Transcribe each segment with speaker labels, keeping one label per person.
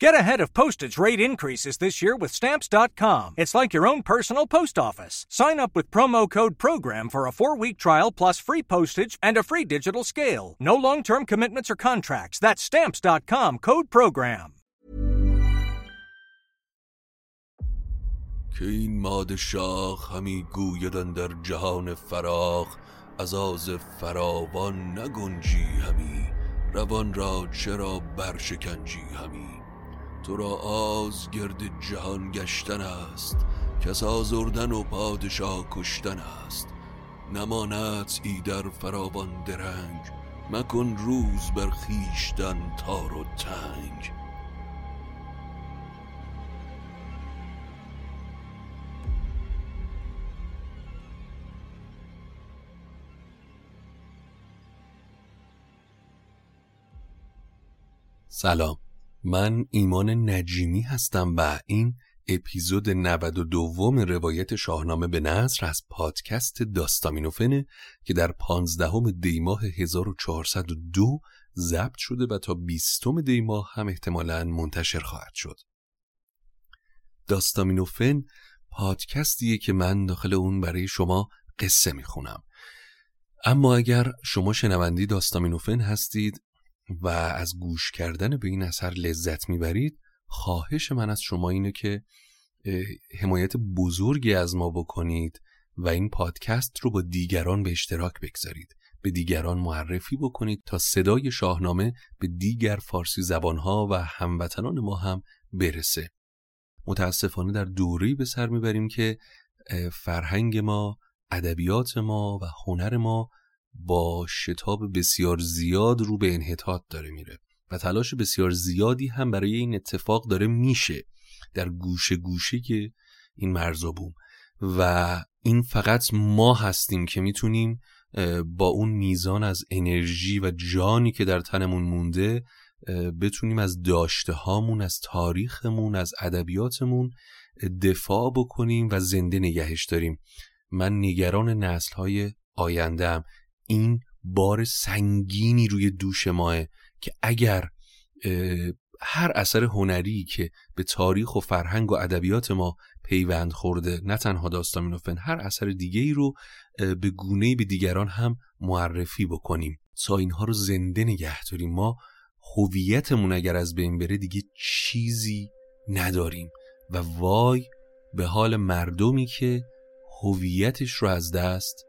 Speaker 1: Get ahead of postage rate increases this year with Stamps.com. It's like your own personal post office. Sign up with promo code PROGRAM for a four week trial plus free postage and a free digital scale. No long term commitments or contracts. That's Stamps.com code PROGRAM.
Speaker 2: که این ماد شاخ همی گویدن در جهان فراخ از آز فراوان نگنجی همی روان را چرا برشکنجی همی؟ تو را آز گرد جهان گشتن است کس آزردن و پادشاه کشتن است. نماند ایدر فراوان درنگ مکن روز بر خیشتن تار و تنگ. سلام من ایمان نجیمی هستم و این اپیزود 92 روایت شاهنامه به نصر از پادکست داستامینوفنه که در 15 دیماه 1402 ضبط شده و تا 20 دیماه هم احتمالا منتشر خواهد شد. داستامینوفن پادکستیه که من داخل اون برای شما قصه می‌خونم. اما اگر شما شنوندی داستامینوفن هستید و از گوش کردن به این اثر لذت می‌برید خواهش من از شما اینه که حمایت بزرگی از ما بکنید و این پادکست رو با دیگران به اشتراک بگذارید. به دیگران معرفی بکنید تا صدای شاهنامه به دیگر فارسی زبانها و هموطنان ما هم برسه. متاسفانه در دوری به سر می‌بریم که فرهنگ ما ادبیات ما و هنر ما با شتاب بسیار زیاد رو به انحطاط داره میره و تلاش بسیار زیادی هم برای این اتفاق داره میشه در گوشه گوشه که این مرزابوم و این فقط ما هستیم که می‌تونیم با اون میزان از انرژی و جانی که در تنمون مونده بتونیم از داشته هامون از تاریخمون از ادبیاتمون دفاع بکنیم و زنده نگهش داریم. من نگران نسل های آیندهم این بار سنگینی روی دوش ماه که اگر هر اثر هنری که به تاریخ و فرهنگ و ادبیات ما پیوند خورده نه تنها داستامینوفن هر اثر دیگه ای رو به گونه به دیگران هم معرفی بکنیم. تا اینها رو زنده نگه داریم. ما هویتمون اگر از بین بره دیگه چیزی نداریم. و وای به حال مردمی که هویتش رو از دست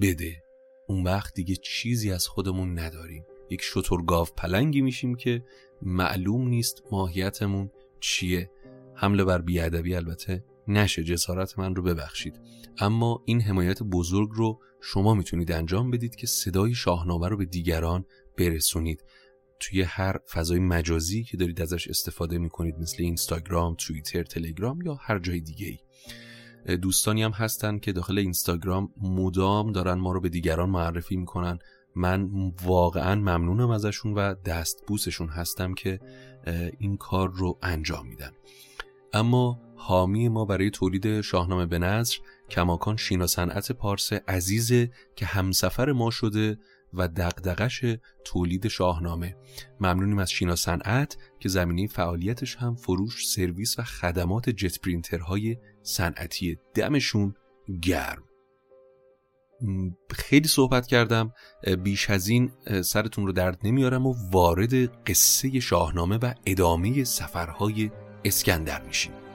Speaker 2: بده. اون وقت دیگه چیزی از خودمون نداریم. یک شترگاو پلنگی میشیم که معلوم نیست ماهیتمون چیه. حمله بر بیادبی البته نشه. جسارت من رو ببخشید. اما این حمایت بزرگ رو شما می‌تونید انجام بدید که صدای شاهنامه رو به دیگران برسونید. توی هر فضای مجازی که دارید ازش استفاده می‌کنید مثل اینستاگرام، توییتر، تلگرام یا هر جای دیگه ای دوستانی هم هستن که داخل اینستاگرام مدام دارن ما رو به دیگران معرفی می‌کنن. من واقعا ممنونم ازشون و دست بوسشون هستم که این کار رو انجام میدن. اما حامی ما برای تولید شاهنامه به نظر کماکان شینا صنعت پارس عزیزه که همسفر ما شده و دقدقش تولید شاهنامه. ممنونیم از شینا صنعت که زمینه فعالیتش هم فروش سرویس و خدمات جت پرینترهای صنعتی دمشون گرم. خیلی صحبت کردم. بیش از این سرتون رو درد نمیارم و وارد قصه شاهنامه و ادامه سفرهای اسکندر میشیم.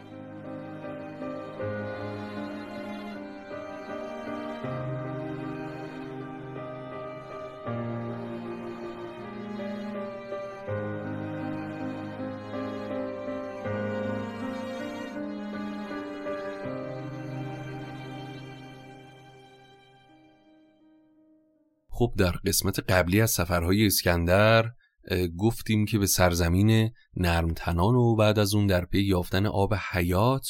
Speaker 2: در قسمت قبلی از سفرهای اسکندر گفتیم که به سرزمین نرمتنان و بعد از اون در پی یافتن آب حیات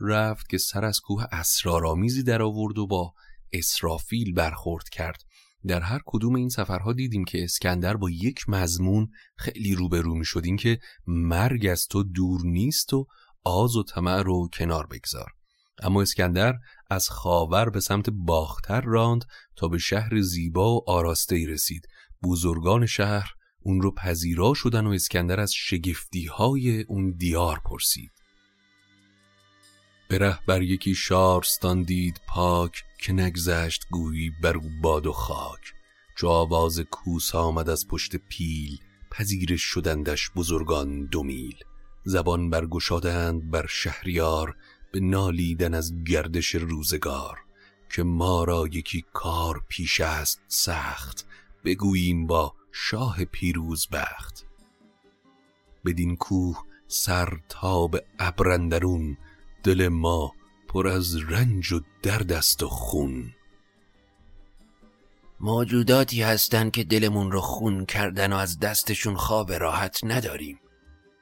Speaker 2: رفت که سر از کوه اسرارآمیزی در آورد و با اسرافیل برخورد کرد. در هر کدوم این سفرها دیدیم که اسکندر با یک مضمون خیلی روبرو می شد که مرگ از تو دور نیست و آز و طمع رو کنار بگذار. اما اسکندر از خاور به سمت باختر راند تا به شهر زیبا و آراسته ای رسید. بزرگان شهر اون رو پذیرا شدن و اسکندر از شگفتی های اون دیار پرسید. به بر یکی شارستان دید پاک که نگذشت گویی بر باد و خاک. چو آواز کوس آمد از پشت پیل پذیرش شدندش بزرگان دو میل. زبان برگشادند بر شهریار به نالیدن از گردش روزگار که ما را یکی کار پیش است سخت بگوییم با شاه پیروز بخت. بدین کوه سر تا به ابرندرون دل ما پر از رنج و درد است و خون.
Speaker 3: موجوداتی هستند که دلمون رو خون کردن و از دستشون خواب راحت نداریم.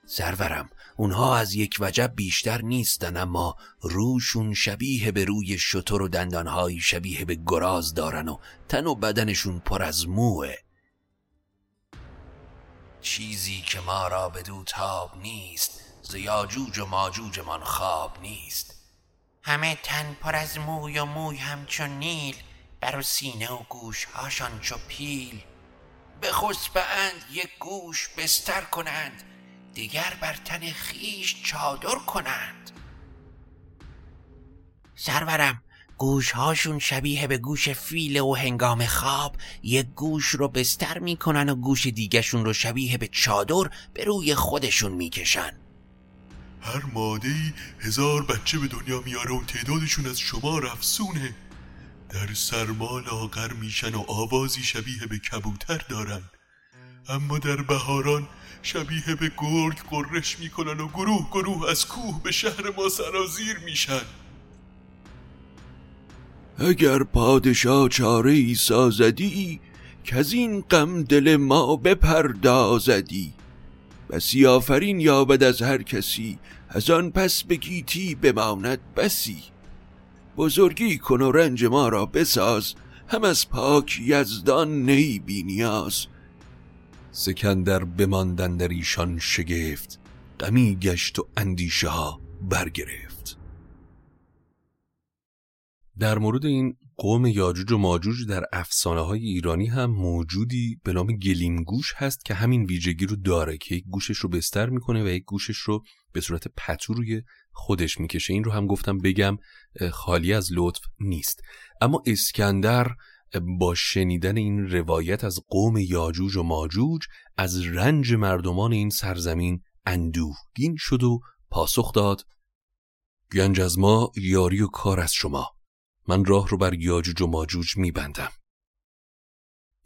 Speaker 3: سرورم اونها از یک وجب بیشتر نیستن اما روشون شبیه به روی شطور و دندانهایی شبیه به گراز دارن و تن و بدنشون پر از موه. چیزی که ما را به دو تاب نیست زیاجوج و ماجوجمان خواب نیست. همه تن پر از موی و موی همچون نیل بر سینه و گوش هاشان چو پیل. به اند یک گوش بستر کنند. دیگر بر تن خیش چادر کنند. سرورم گوشهاشون شبیه به گوش فیل و هنگام خواب یک گوش رو بستر می‌کنن و گوش دیگهشون رو شبیه به چادر به روی خودشون می‌کشن.
Speaker 4: هر ماده ای هزار بچه به دنیا میاره و تعدادشون از شما رفسونه در سرما لاغر میشن و آوازی شبیه به کبوتر دارن. اما در بهاران شبیه به گرگ قرش می‌کنن و گروه گروه از کوه به شهر ما سرازیر میشن.
Speaker 5: اگر پادشاه چاره ای سازدی که از این غم دل ما بپردازدی. بسی آفرین یابد از هر کسی از آن پس به گیتی بماند بسی. بزرگی کن و رنج ما را بساز هم از پاک یزدان نی بینیاز
Speaker 2: سکندر بماندن در ایشان شگفت غمی گشت و اندیشه ها برگرفت. در مورد این قوم یاجوج و ماجوج در افسانه های ایرانی هم موجودی به نام گلیمگوش هست که همین ویژگی رو داره که یک گوشش رو بستر می‌کنه و یک گوشش رو به صورت پتو روی خودش می‌کشه. این رو هم گفتم بگم خالی از لطف نیست. اما اسکندر با شنیدن این روایت از قوم یاجوج و ماجوج از رنج مردمان این سرزمین اندوهگین شد و پاسخ داد گنج از ما یاری و کار از شما من راه رو بر یاجوج و ماجوج میبندم.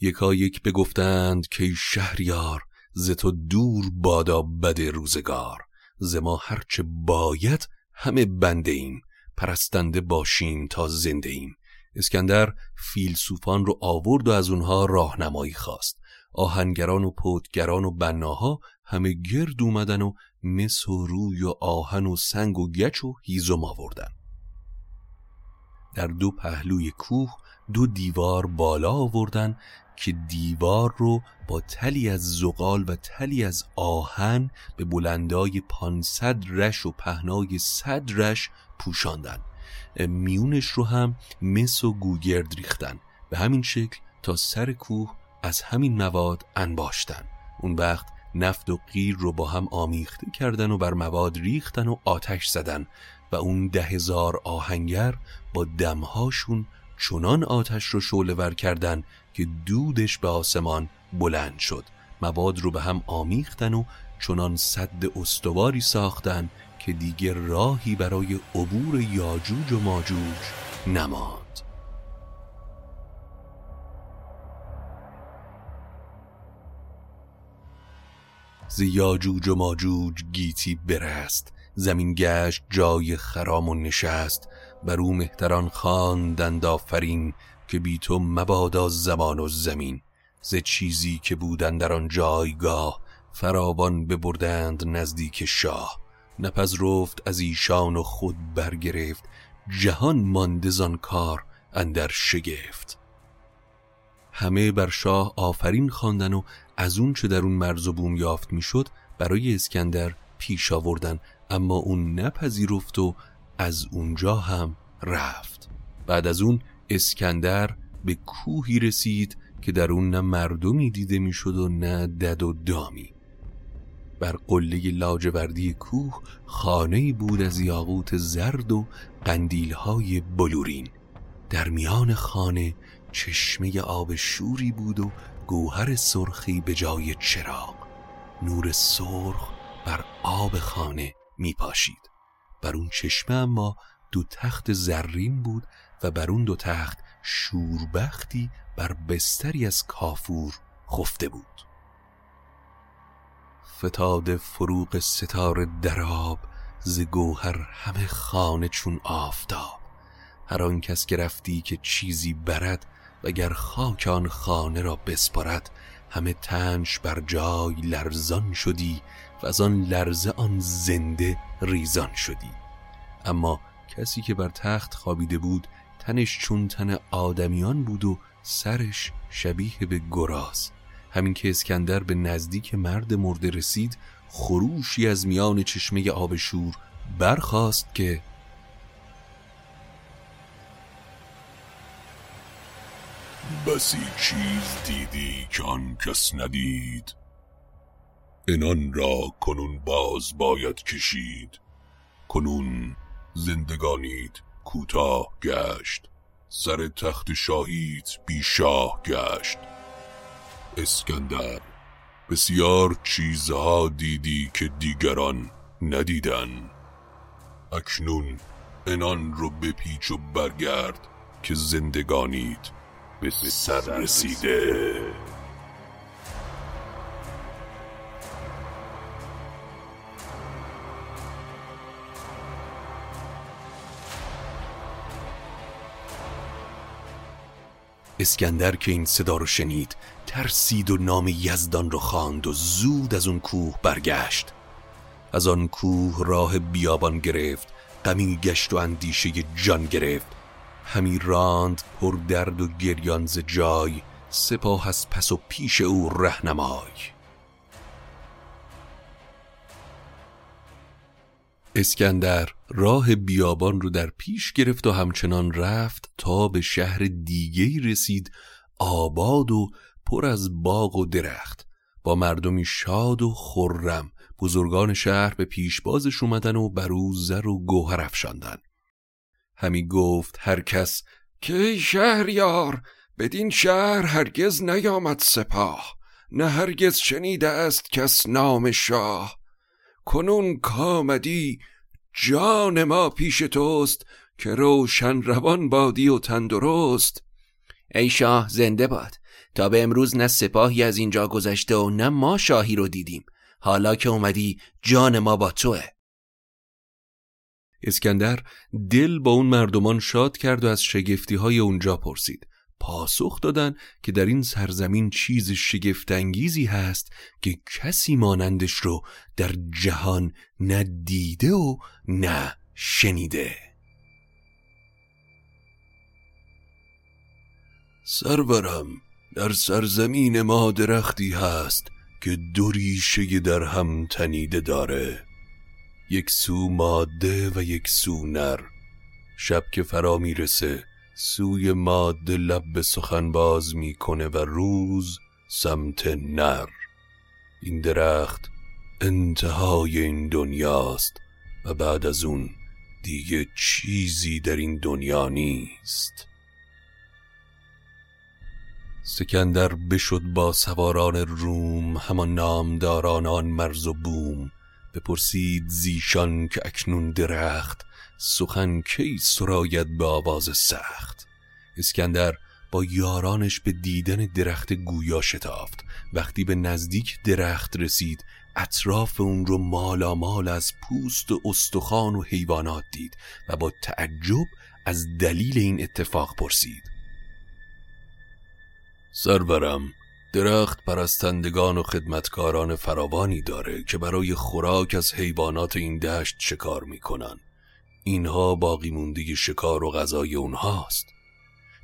Speaker 2: یکا یک بگفتند که شهریار ز تو دور بادا بد روزگار ز ما هرچه باید همه بنده ایم پرستنده باشیم تا زنده ایم. اسکندر فیلسوفان رو آورد و از اونها راهنمایی خواست. آهنگران و پودگران و بناها همه گرد اومدن و مس و روی و آهن و سنگ و گچ و هیزم آوردن. در دو پهلوی کوه دو دیوار بالا آوردن که دیوار رو با تلی از زغال و تلی از آهن به بلندای پانصد رش و پهنای صد رش پوشاندن. میونش رو هم مس و گوگرد ریختن. به همین شکل تا سر کوه از همین مواد انباشتن. اون وقت نفت و قیر رو با هم آمیخته کردن و بر مواد ریختن و آتش زدن و اون ده هزار آهنگر با دمهاشون چنان آتش رو شعله ور کردن که دودش به آسمان بلند شد. مواد رو به هم آمیختن و چنان صد استواری ساختن که دیگه راهی برای عبور یاجوج و ماجوج نماند. زیاجوج و ماجوج گیتی برست زمین گشت جای خرام و نشست بر او مهتران خواندند آفرین که بی تو مبادا زمان و زمین. ز چیزی که بودند در آن جایگاه فراوان ببردند نزدیک شاه. نپذرفت از ایشان و خود برگرفت. جهان مانده زان کار اندر شگفت. همه بر شاه آفرین خواندن و از اون چه در اون مرز و بوم یافت می‌شد برای اسکندر پیش آوردن. اما اون نپذیرفت و از اونجا هم رفت. بعد از اون اسکندر به کوهی رسید که در اون نه مردمی دیده می‌شد و نه دد و دامی. بر قله لاجوردی کوه خانه بود از یاقوت زرد و قندیلهای بلورین. در میان خانه چشمه آب شوری بود و گوهر سرخی به جای چراغ. نور سرخ بر آب خانه می پاشید بر اون چشمه اما دو تخت زرین بود و بر اون دو تخت شوربختی بر بستری از کافور خفته بود. فتاد فروغ ستاره دراب ز گوهر همه خانه چون آفتاب. هر آن کس که که چیزی برد وگر خاک آن خانه را بسپارد همه تنش بر جای لرزان شدی و از آن لرزه آن زنده ریزان شدی. اما کسی که بر تخت خوابیده بود تنش چون تن آدمیان بود و سرش شبیه به گراز. همین که اسکندر به نزدیک مرد مرده رسید خروشی از میان چشمه آب شور برخاست که
Speaker 4: بسی چیز دیدی که آن کس ندید؟ انان را کنون باز باید کشید کنون زندگانیت کوتاه گشت سر تخت شاهیت بی شاه گشت. اسکندر بسیار چیزها دیدی که دیگران ندیدن. اکنون انان رو بپیچ و برگرد که زندگانیت به سر رسیده.
Speaker 2: اسکندر که این صدا رو شنید ترسید و نام یزدان رو خواند و زود از اون کوه برگشت. از آن کوه راه بیابان گرفت غمی گشت و اندیشه جان گرفت. همی راند پر درد و گریان ز جای سپاه از پس و پیش او رهنمای. اسکندر راه بیابان رو در پیش گرفت و همچنان رفت تا به شهر دیگه رسید آباد و پر از باغ و درخت. با مردمی شاد و خرم. بزرگان شهر به پیشبازش اومدن و بر زر و گوهر افشاندن. همی گفت هر کس
Speaker 5: که ای شهریار بدین شهر هرگز نیامد سپاه. نه هرگز شنیده است کس نام شاه. کنون کامدی جان ما پیش توست که روشن روان بادی و تندرست.
Speaker 3: ای شاه زنده باد. تا به امروز نه سپاهی از اینجا گذشته و نه ما شاهی رو دیدیم. حالا که اومدی جان ما با توه.
Speaker 2: اسکندر دل با اون مردمان شاد کرد و از شگفتی های اونجا پرسید. پاسخ دادن که در این سرزمین چیز شگفتانگیزی هست که کسی مانندش رو در جهان نه دیده و نه شنیده.
Speaker 4: سرورم در سرزمین ما درختی هست که دو ریشه در هم تنیده داره. یک سو ماده و یک سو نر. شب که فرا می‌رسه سوی ماده لب به سخن باز می‌کنه و روز
Speaker 2: سمت نر. این درخت انتهای این دنیاست و بعد از اون دیگه چیزی در این دنیا نیست. سکندر بشد با سواران روم همان نامداران آن مرز و بوم. بپرسید زیشان که اکنون درخت سخن کی سراید به آواز سخت؟ اسکندر با یارانش به دیدن درخت گویا شتافت. وقتی به نزدیک درخت رسید اطراف اون رو مالامال از پوست و استخوان و حیوانات دید و با تعجب از دلیل این اتفاق پرسید. سرورم درخت پرستندگان و خدمتکاران فراوانی داره که برای خوراک از حیوانات این دشت شکار می‌کنن. اینها باقی مونده شکار و غذای اونهاست.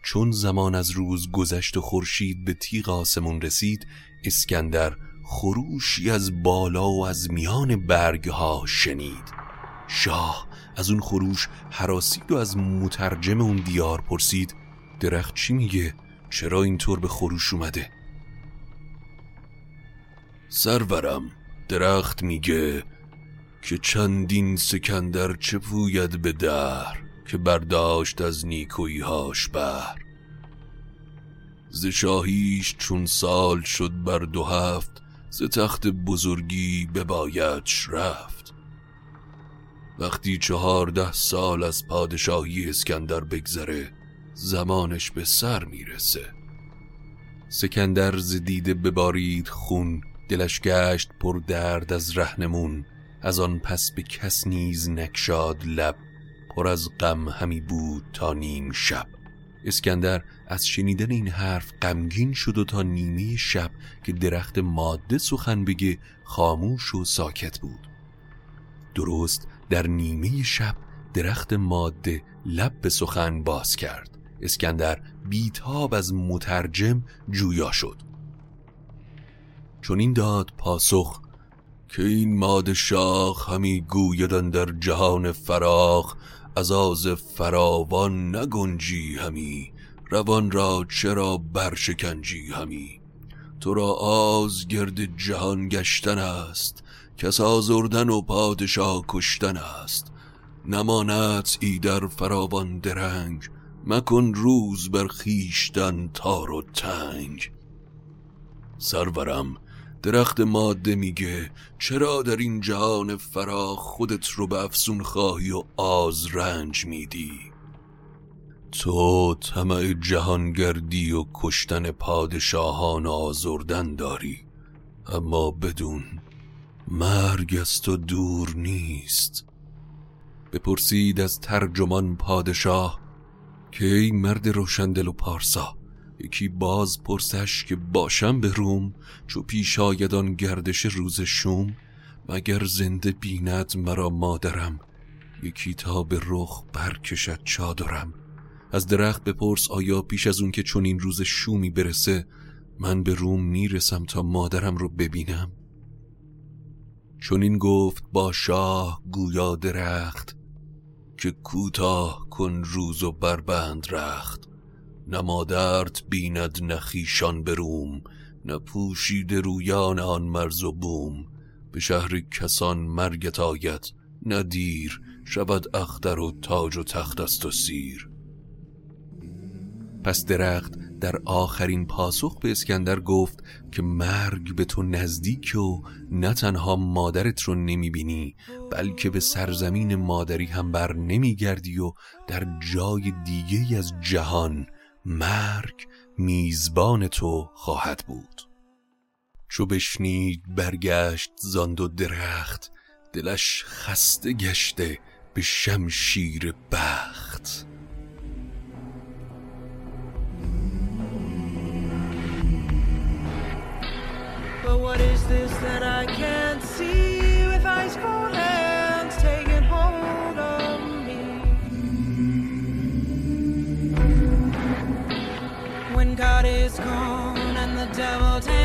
Speaker 2: چون زمان از روز گذشت و خورشید به تیغ آسمون رسید اسکندر خروشی از بالا و از میان برگها شنید. شاه از اون خروش حراسید و از مترجم اون دیار پرسید درخت چی میگه؟ چرا اینطور به خروش اومده؟ سرورم درخت میگه که چندین سکندر چه پوید به در که برداشت از نیکویهاش بر ز شاهیش چون سال شد بر دو هفت ز تخت بزرگی ببایدش رفت وقتی چهارده سال از پادشاهی اسکندر بگذره زمانش به سر می‌رسه. سکندر زدیده ببارید خون دلش گشت پر درد از رهنمون. از آن پس به کس نیز نکشاد لب پر از غم همی بود تا نیم شب. اسکندر از شنیدن این حرف غمگین شد و تا نیمه شب که درخت ماده سخن بگه خاموش و ساکت بود. درست در نیمه شب درخت ماده لب به سخن باز کرد. اسکندر بیتاب از مترجم جویا شد. چون این داد پاسخ که این ماد شاخ همی گویدن در جهان فراخ از آز فراوان نگنجی همی روان را چرا برشکنجی همی؟ تو را آز گرد جهان گشتن است کس آزردن و پادشاه کشتن است. نمانت ای در فراوان درنگ مکن روز بر خیشتن تار و تنگ. سرورم درخت ماده میگه چرا در این جهان فرا خودت رو به افسون خواهی و آز رنج میدی؟ تو طمع جهانگردی و کشتن پادشاهان آزردن داری اما بدون مرگ از تو دور نیست. بپرسید از ترجمان پادشاه که ای مرد روشندل و پارسا؟ یکی باز پرسش که باشم به روم چو پیش آیدان گردش روز شوم؟ مگر زنده بیند مرا مادرم؟ یکی تا به رخ برکشد چادرم. از درخت بپرس آیا پیش از اون که چون این روز شومی برسه من به روم می‌رسم تا مادرم رو ببینم؟ چون این گفت با شاه گویا درخت. که کوتاه کن روز و بربند رخت. نه مادرت بیند نخیشان بروم نه پوشید رویان آن مرز و بوم. به شهر کسان مرگت آید نه دیر. شود اختر و تاج و تخت است و سیر. پس درخت در آخرین پاسخ به اسکندر گفت که مرگ به تو نزدیک و نه تنها مادرت رو نمی‌بینی بلکه به سرزمین مادری هم بر نمیگردی و در جای دیگه از جهان مرگ میزبان تو خواهد بود. چو بشنید برگشت زاند و درخت دلش خسته گشته به شمشیر بخت.
Speaker 6: Is this that I can't see with ice cold hands taking hold of me? When God is gone and the devil takes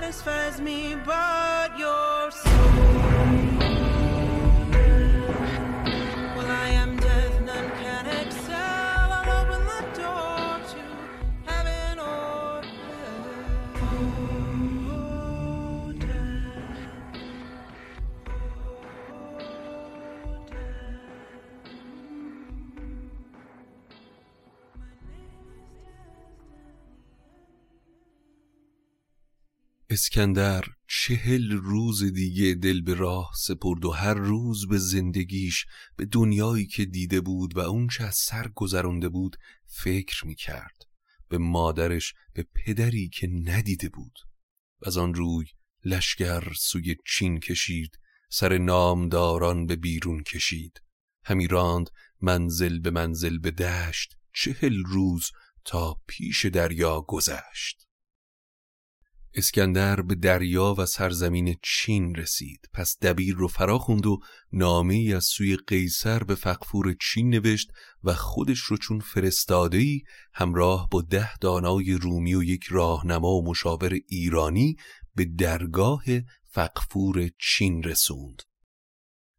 Speaker 6: satisfies me but your soul.
Speaker 2: اسکندر چهل روز دیگه دل به راه سپرد و هر روز به زندگیش به دنیایی که دیده بود و اون چه از سر گذرانده بود فکر می کرد به مادرش به پدری که ندیده بود. از آن روی لشگر سوی چین کشید سر نامداران به بیرون کشید. همی راند منزل به منزل به دشت چهل روز تا پیش دریا گذشت. اسکندر به دریا و سرزمین چین رسید. پس دبیر رو فرا خوند و نامه از سوی قیصر به فقفور چین نوشت و خودش رو چون فرستادهی همراه با ده دانای رومی و یک راهنما و مشاور ایرانی به درگاه فقفور چین رسوند.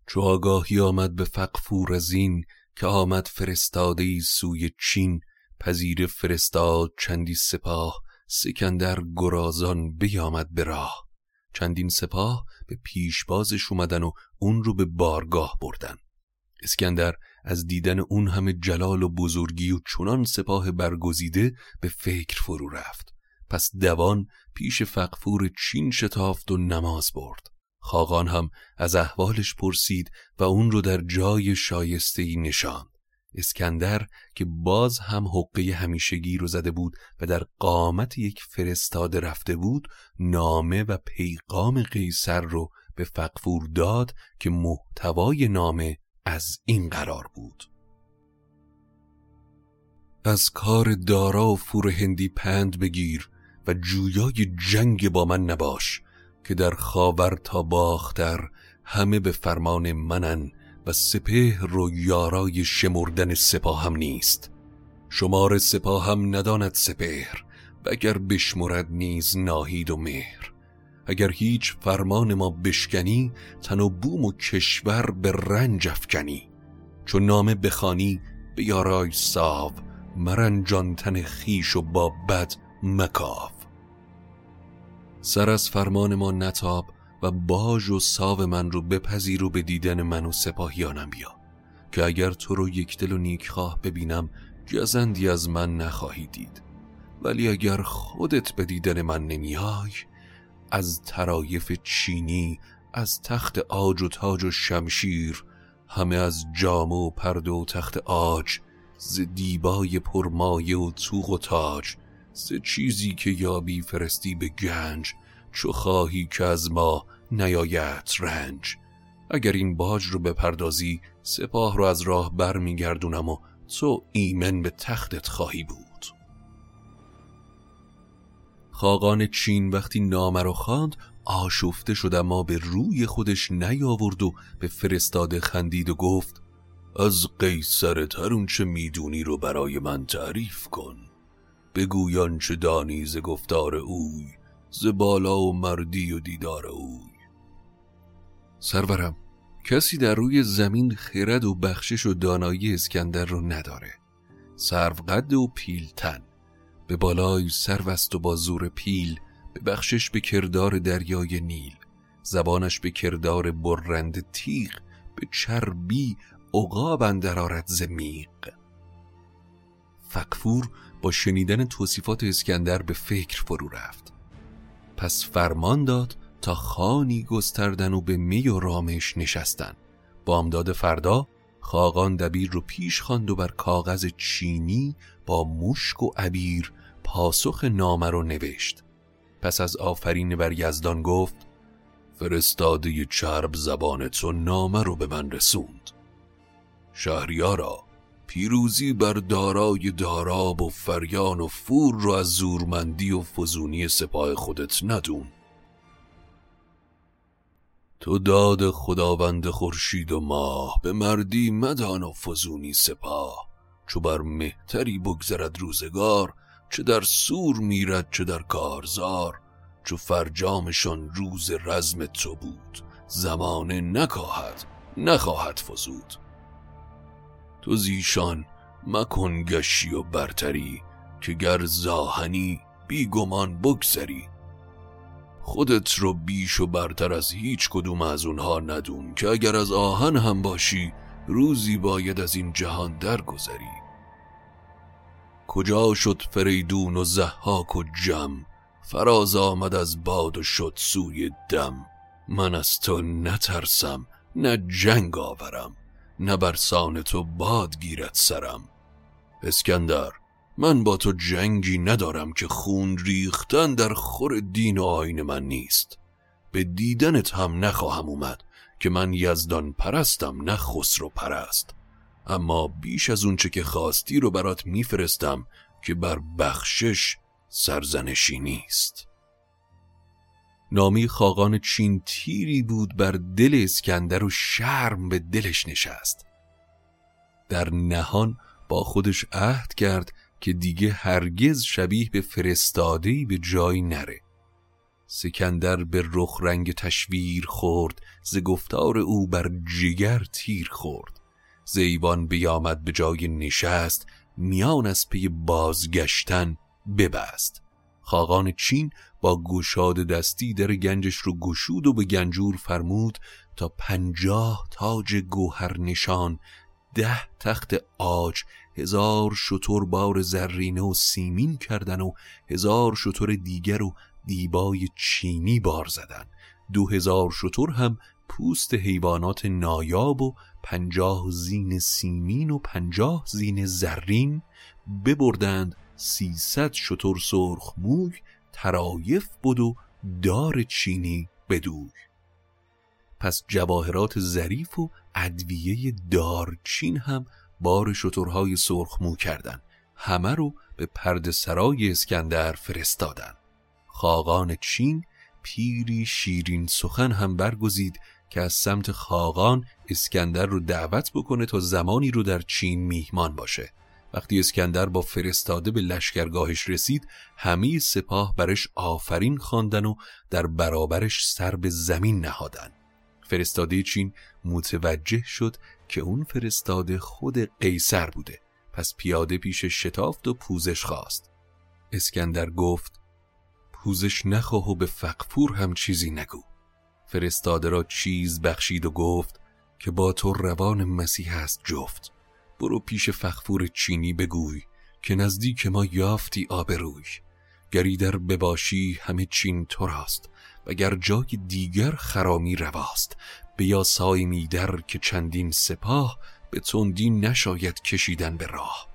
Speaker 2: چو آگاهی آمد به فقفور از این که آمد فرستاده سوی چین پذیر فرستاد چندی سپاه سکندر گرازان بیامد به راه. چندین سپاه به پیشبازش اومدن و اون رو به بارگاه بردن. اسکندر از دیدن اون همه جلال و بزرگی و چنان سپاه برگزیده به فکر فرو رفت. پس دوان پیش فقفور چین شتافت و نماز برد. خاقان هم از احوالش پرسید و اون رو در جای شایستهی نشاند. اسکندر که باز هم حقه همیشگی رو زده بود و در قامت یک فرستاده رفته بود نامه و پیغام قیصر رو به فقفور داد که محتوای نامه از این قرار بود. از کار دارا و فور هندی پند بگیر و جویای جنگ با من نباش که در خاور تا باختر همه به فرمان منن و سپهر و یارای شمردن سپاهم نیست. شمار سپاهم نداند سپهر و اگر بشمرد نیز ناهید و مهر. اگر هیچ فرمان ما بشکنی تن و بوم و کشور به رنج افکنی. چون نامه بخانی به یارای ساو مرنجان تن خیش و با بد مکاو سر از فرمان ما نتاب و باج و ساو من رو بپذیر و به دیدن من و سپاهیانم بیا که اگر تو رو یک دل و نیکخواه ببینم گزندی از من نخواهی دید. ولی اگر خودت به دیدن من نمیای از ترایف چینی از تخت آج و تاج و شمشیر همه از جامه و پرده و تخت آج ز دیبای پرمایه و توق و تاج ز چیزی که یابی فرستی به گنج چو خواهی که از ما نیایت رنج. اگر این باج رو بپردازی سپاه رو از راه بر میگردونم و تو ایمن به تختت خواهی بود. خاقان چین وقتی نامه رو خواند آشفته شد اما به روی خودش نیاورد و به فرستاده خندید و گفت از قیصر ترون چه می‌دونی رو برای من تعریف کن. بگویان چه دانی ز گفتار اوی. ز بالا و مردی و دیدار اوی. سرورم کسی در روی زمین خرد و بخشش و دانایی اسکندر رو نداره. سرو و پیلتن. به بالای سروست و با زور پیل به بخشش به کردار دریای نیل. زبانش به کردار برند تیغ به چربی عقاب اندر آرد ز میغ. فقفور با شنیدن توصیفات اسکندر به فکر فرو رفت. پس فرمان داد تا خانی گستردن و به می و رامش نشستن. بامداد فردا خاقان دبیر رو پیش خواند و بر کاغذ چینی با مشک و عبیر پاسخ نامه رو نوشت. پس از آفرین بر یزدان گفت فرستاده چرب زبان تو نامه رو به من رسوند. شهریارا پیروزی بر دارای داراب و فریان و فور رو از زورمندی و فزونی سپاه خودت ندون. تو داد خداوند خورشید و ماه به مردی مدان و فزونی سپاه. چو بر مهتری بگذرد روزگار چه در سور میرد چه در کارزار. چو فرجامشان روز رزم تو بود زمانه نکاهد نخواهد فزود. تو زیشان مکن گشی و برتری که گر زاهنی بیگمان بگذری. خودت رو بیش و برتر از هیچ کدوم از اونها ندون که اگر از آهن هم باشی روزی باید از این جهان درگذری. کجا شد فریدون و زحاک و جم؟ فراز آمد از باد و شد سوی دم. من از تو نترسم نه جنگ آورم. نه برسان تو باد گیرد سرم. اسکندر من با تو جنگی ندارم که خون ریختن در خور دین و آین من نیست. به دیدنت هم نخواهم اومد که من یزدان پرستم نه خسرو پرست. اما بیش از اونچه که خواستی رو برات میفرستم که بر بخشش سرزنشی نیست. نامی خاقان چین تیری بود بر دل اسکندر و شرم به دلش نشست. در نهان با خودش عهد کرد که دیگه هرگز شبیه به فرستادهی به جایی نره. سکندر به رخ رنگ تشویر خورد ز گفتار او بر جگر تیر خورد. زیبان بیامد به جای نشست میان از پی بازگشتن ببست. خاقان چین با گشاد دستی در گنجش رو گشود و به گنجور فرمود تا پنجاه تاج گوهر نشان ده تخت آج هزار شتر بار زرینه و سیمین کردن و هزار شتر دیگر و دیبای چینی بار زدن. دو هزار شتر هم پوست حیوانات نایاب و پنجاه زین سیمین و پنجاه زین زرین ببردند سیصد شتر سرخ موی ترایف بود و دار چینی بدوی. پس جواهرات ظریف و ادویه دارچین هم بار شترهای سرخ مو کردن. همه رو به پرد سرای اسکندر فرستادن. خاقان چین پیری شیرین سخن هم برگزید که از سمت خاقان اسکندر رو دعوت بکنه تا زمانی رو در چین میهمان باشه. وقتی اسکندر با فرستاده به لشکرگاهش رسید همه سپاه برش آفرین خواندن و در برابرش سر به زمین نهادن. فرستاده چین متوجه شد که اون فرستاده خود قیصر بوده. پس پیاده پیش شتافت و پوزش خواست. اسکندر گفت پوزش نخواه و به فقفور هم چیزی نگو. فرستاده را چیز بخشید و گفت که با تو روان مسیح است جفت. برو پیش فخفور چینی بگوی که نزدیک ما یافتی آبروی. گری در بباشی همه چین تو راست وگر جای دیگر خرامی رواست. بیا سای میدر که چندین سپاه به تندی نشاید کشیدن به راه.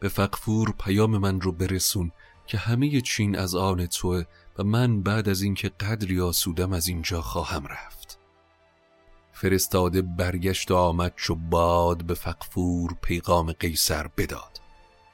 Speaker 2: به فقفور پیام من رو برسون که همه چین از آن توه و من بعد از اینکه قدری آسودم از اینجا خواهم رفت. فرستاده برگشت و آمد چو باد به فقفور پیغام قیصر بداد.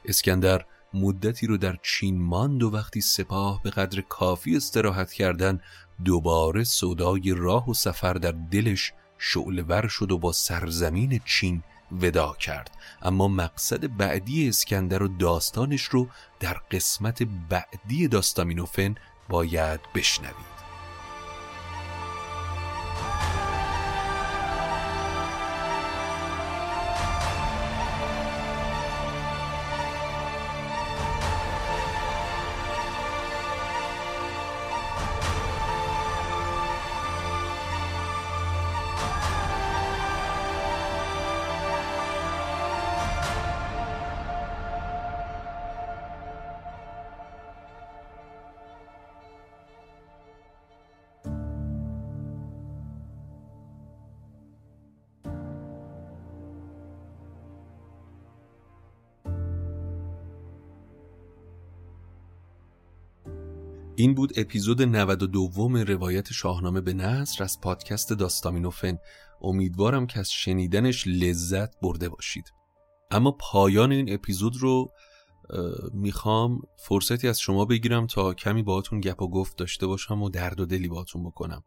Speaker 2: اسکندر مدتی رو در چین ماند و وقتی سپاه به قدر کافی استراحت کردن دوباره صدای راه و سفر در دلش شعلور شد و با سرزمین چین ودا کرد. اما مقصد بعدی اسکندر و داستانش رو در قسمت بعدی داستامینوفن باید بشنوید. این بود اپیزود 92 روایت شاهنامه به نصر از پادکست داستامینوفن. امیدوارم که از شنیدنش لذت برده باشید. اما پایان این اپیزود رو می‌خوام فرصتی از شما بگیرم تا کمی باهاتون گپ و گفت داشته باشم و درد و دلی باهاتون بکنم.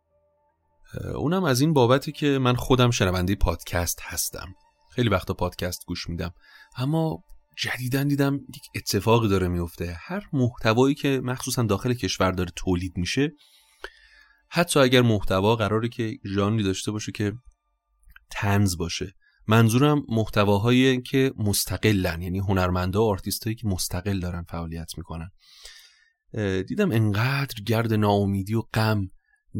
Speaker 2: اونم از این بابته که من خودم شنونده پادکست هستم. خیلی وقتا پادکست گوش میدم. اما جدیدن دیدم یک اتفاقی داره میفته. هر محتوایی که مخصوصا داخل کشور داره تولید میشه حتی اگر محتوا قراره که ژانری داشته باشه که تنز باشه. منظورم محتواهایی که مستقلن یعنی هنرمندا و آرتیستایی که مستقل دارن فعالیت می‌کنن. دیدم انقدر گرد ناامیدی و غم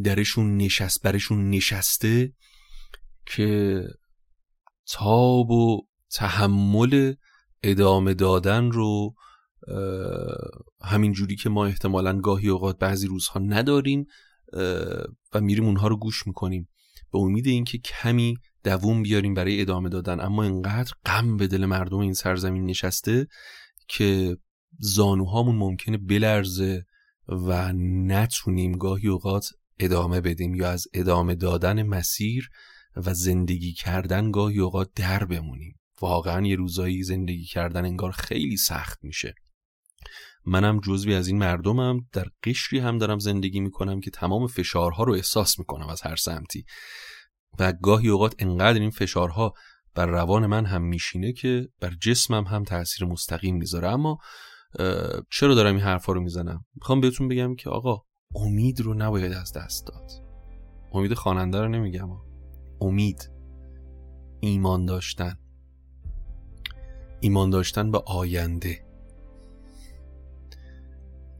Speaker 2: درشون نشست برشون نشسته که تاب و تحمل ادامه دادن رو همین جوری که ما احتمالا گاهی اوقات بعضی روزها نداریم و میریم اونها رو گوش می‌کنیم. به امید اینکه کمی دووم بیاریم برای ادامه دادن. اما انقدر غم به دل مردم این سرزمین نشسته که زانوهامون ممکنه بلرزه و نتونیم گاهی اوقات ادامه بدیم یا از ادامه دادن مسیر و زندگی کردن گاهی اوقات در بمونیم. واقعا یه روزایی زندگی کردن انگار خیلی سخت میشه. منم جزوی از این مردمم در قشری هم دارم زندگی می‌کنم که تمام فشارها رو احساس می‌کنم از هر سمتی. و گاهی اوقات انقدر این فشارها بر روان من هم میشینه که بر جسمم هم تاثیر مستقیم می‌ذاره. اما چرا دارم این حرفا رو می‌زنم؟ می‌خوام بهتون بگم که آقا امید رو نباید از دست داد. امید خواننده رو نمیگم. امید ایمان داشتن. ایمان داشتن به آینده.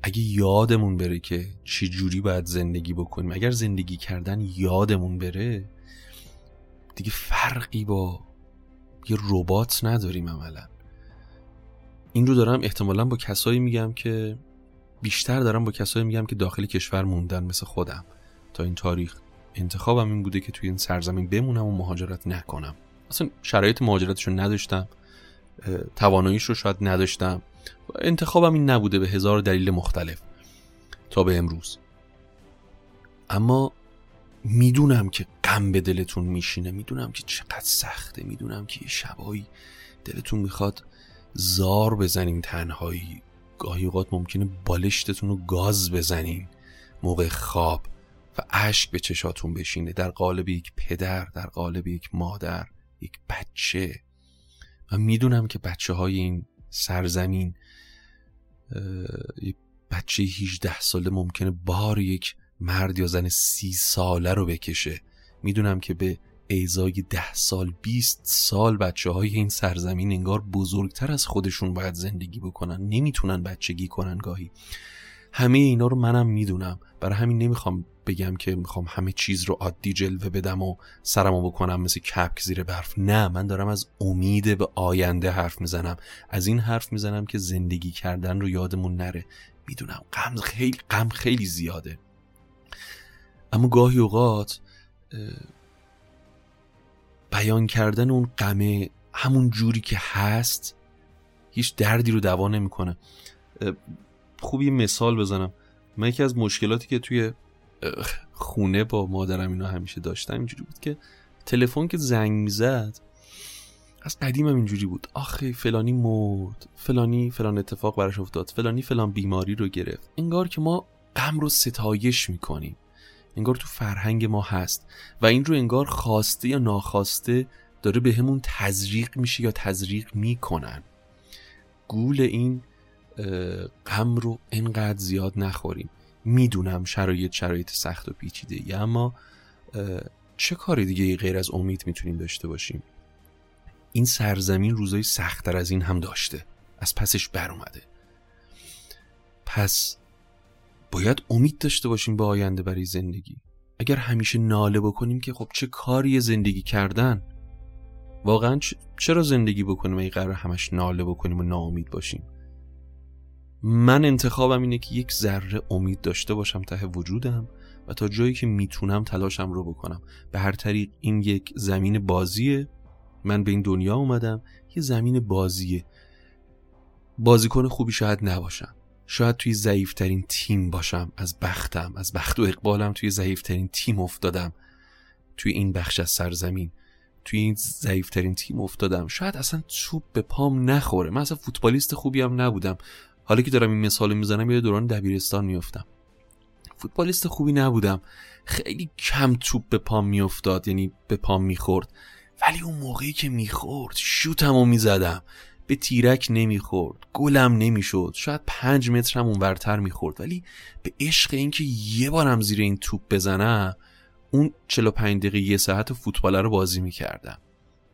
Speaker 2: اگه یادمون بره که چی جوری باید زندگی بکنیم اگر زندگی کردن یادمون بره دیگه فرقی با یه ربات نداریم عملا. این رو دارم احتمالا با کسایی میگم که بیشتر دارم با کسایی میگم که داخل کشور موندن مثل خودم. تا این تاریخ انتخابم این بوده که توی این سرزمین بمونم و مهاجرت نکنم. اصلا شرایط مهاجرتش رو نداشتم. تواناییش رو شاید نداشتم. انتخابم این نبوده به هزار دلیل مختلف تا به امروز. اما می‌دونم که غم به دلتون میشینه می‌دونم که چقدر سخته می‌دونم که یه شبایی دلتون می‌خواد زار بزنین تنهایی. گاهی اوقات ممکنه بالشتتون رو گاز بزنین. موقع خواب و اشک به چشاتون بشینه. در قالب یک پدر در قالب یک مادر یک بچه. و می‌دونم که بچه های این سرزمین بچه 18 ساله ممکنه بار یک مرد یا زن سی ساله رو بکشه. می‌دونم که به ایزای ده سال 20 سال بچه های این سرزمین انگار بزرگتر از خودشون باید زندگی بکنن. نمی‌تونن بچگی کنن گاهی. همه اینا رو منم می‌دونم. برای همین نمی‌خوام بگم که می‌خوام همه چیز رو عادی جلوه بدم و سرمو بکنم مثل کپک زیر برف. نه من دارم از امید به آینده حرف می‌زنم. از این حرف می‌زنم که زندگی کردن رو یادمون نره. می‌دونم غم خیلی غم خیلی زیاده. اما گاهی اوقات بیان کردن اون غمه همون جوری که هست هیچ دردی رو دوا نمی‌کنه. خوبی مثال بزنم. من یکی از مشکلاتی که توی خونه با مادرم اینا همیشه داشتم اینجوری بود که تلفن که زنگ می‌زد از قدیمم اینجوری بود. آخه فلانی مرد فلانی فلان اتفاق براش افتاد فلانی فلان بیماری رو گرفت. انگار که ما غم رو ستایش می‌کنیم. انگار تو فرهنگ ما هست و این رو انگار خواسته یا ناخواسته داره به همون تزریق میشه یا تزریق می‌کنن. گول این غم رو انقدر زیاد نخوریم. می‌دونم شرایط شرایط سخت و پیچیده ای اما چه کاری دیگه غیر از امید می‌تونیم داشته باشیم؟ این سرزمین روزای سختتر از این هم داشته. از پسش بر اومده. پس باید امید داشته باشیم به آینده برای زندگی. اگر همیشه ناله بکنیم که خب چه کاری زندگی کردن؟ واقعا چرا زندگی بکنیم ای قرار همش ناله بکنیم و ناامید باشیم؟ من انتخابم اینه که یک ذره امید داشته باشم ته وجودم و تا جایی که می‌تونم تلاشم رو بکنم. به هر طریق این یک زمین بازیه. من به این دنیا اومدم. یه زمین بازیه. بازیکن خوبی شاید نباشم. شاید توی ضعیفترین تیم باشم. از بختم. از بخت و اقبالم توی ضعیفترین تیم افتادم. توی این بخش از سرزمین. توی این ضعیفترین تیم افتادم. شاید اصلا توپ به پام نخوره. من اصلا فوتبالیست خوبی هم نبودم. حالا که دارم این مثال می‌زنم یه دوران دبیرستان میفتم فوتبالیست خوبی نبودم. خیلی کم توپ به پام میافتاد یعنی به پام می‌خورد. ولی اون موقعی که می‌خورد شوتم و می‌زدم. به تیرک نمی‌خورد گلم نمی‌شد. شاید پنج متر هم اونورتر می‌خورد. ولی به عشق اینکه یه بارم زیر این توپ بزنم اون 45 دقیقه یه ساعت فوتبال رو بازی می‌کردم.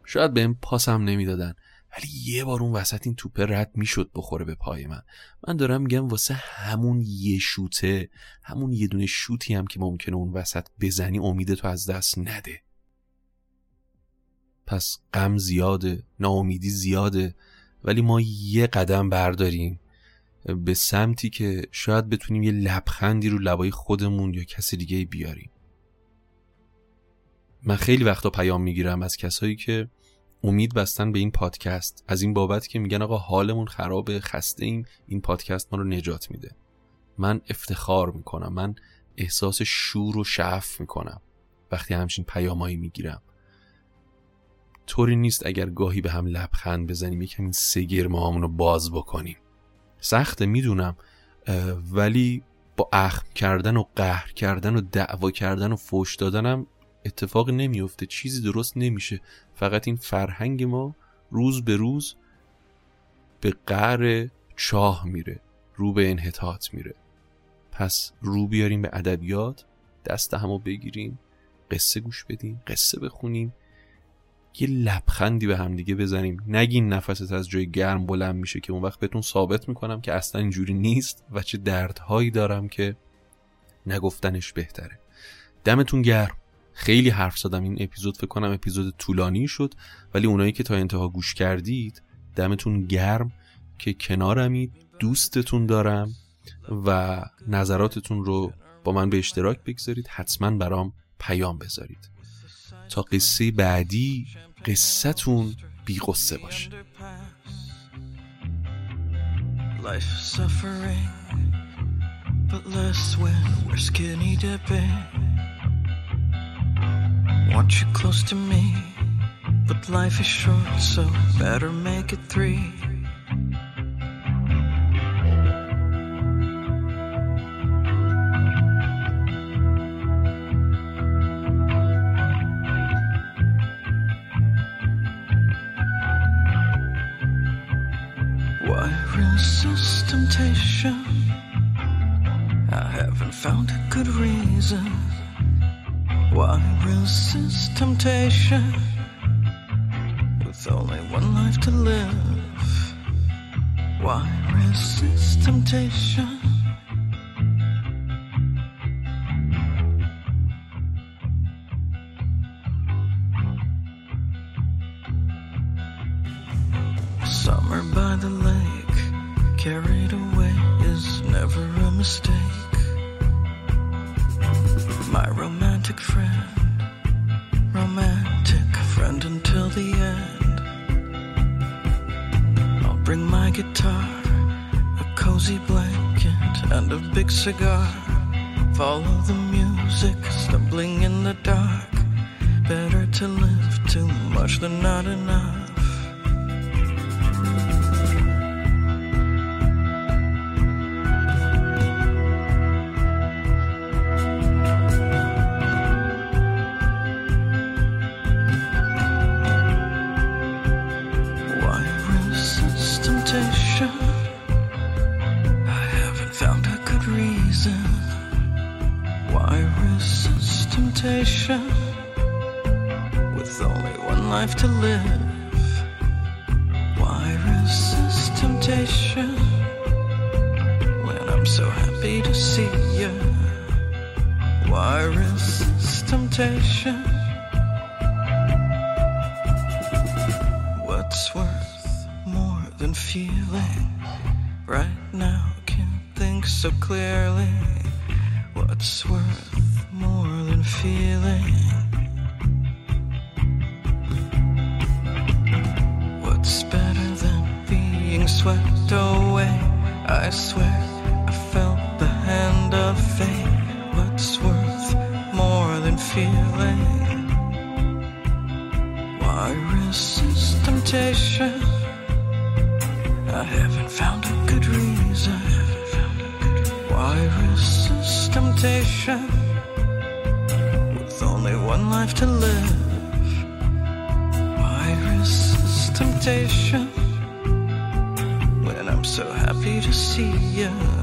Speaker 2: شاید بهم پاسم نمی‌دادن. ولی یه بار اون وسط این توپه رد می‌شد بخوره به پای من. من دارم میگم واسه همون یه شوته همون یه دونه شوتی هم که ممکنه اون وسط بزنی امید تو از دست نده. پس غم زیاده ناامیدی زیاده ولی ما یه قدم برداریم. به سمتی که شاید بتونیم یه لبخندی رو لبای خودمون یا کسی دیگه بیاریم. من خیلی وقتا پیام می‌گیرم از کسایی که امید بستن به این پادکست. از این بابت که میگن آقا حالمون خرابه خسته ایم این پادکست ما رو نجات میده. من افتخار می‌کنم من احساس شور و شعف می‌کنم وقتی همچین پیامایی می‌گیرم. طوری نیست اگر گاهی به هم لبخند بزنیم یکم این سگرمامون رو باز بکنیم. سخته می‌دونم ولی با اخم کردن و قهر کردن و دعوا کردن و فوش دادنم اتفاق نمیفته چیزی درست نمیشه. فقط این فرهنگ ما روز به روز به قعر چاه میره رو به انحطاط میره. پس رو بیاریم به ادبیات دست همو بگیریم قصه گوش بدیم قصه بخونیم. یه لبخندی به همدیگه بزنیم. نگین نفست از جای گرم بلند میشه که اون وقت بهتون ثابت می‌کنم که اصلا اینجوری نیست و چه دردهایی دارم که نگفتنش بهتره. دمتون گرم. خیلی حرف زدم. این اپیزود فکر کنم اپیزود طولانی شد ولی اونایی که تا انتها گوش کردید دمتون گرم که کنارمید دوستتون دارم و نظراتتون رو با من به اشتراک بگذارید. حتما برام پیام بذارید. تا قصه بعدی قصتون بی قصه باشه.
Speaker 6: Life suffering, but less when we're skinny dipping. Want you close to me, but life is short, so better make it three. Why resist temptation? I haven't found a good reason. Why resist temptation? With only one life to live. Why resist temptation? Summer by the lake, carried away is never a mistake. Romantic friend, romantic friend until the end. I'll bring my guitar, a cozy blanket, and a big cigar. Follow the music, stumbling in the dark. Better to live too much than not enough. To live. Why resist temptation? When I'm so happy to see you. Why resist temptation? What's worth more than feeling? Right now, can't think so clearly. What's worth more than feeling? Swept away? I swear I felt the hand of fate. What's worth more than feeling? Why resist temptation? I haven't found a good reason. Why resist temptation? See you.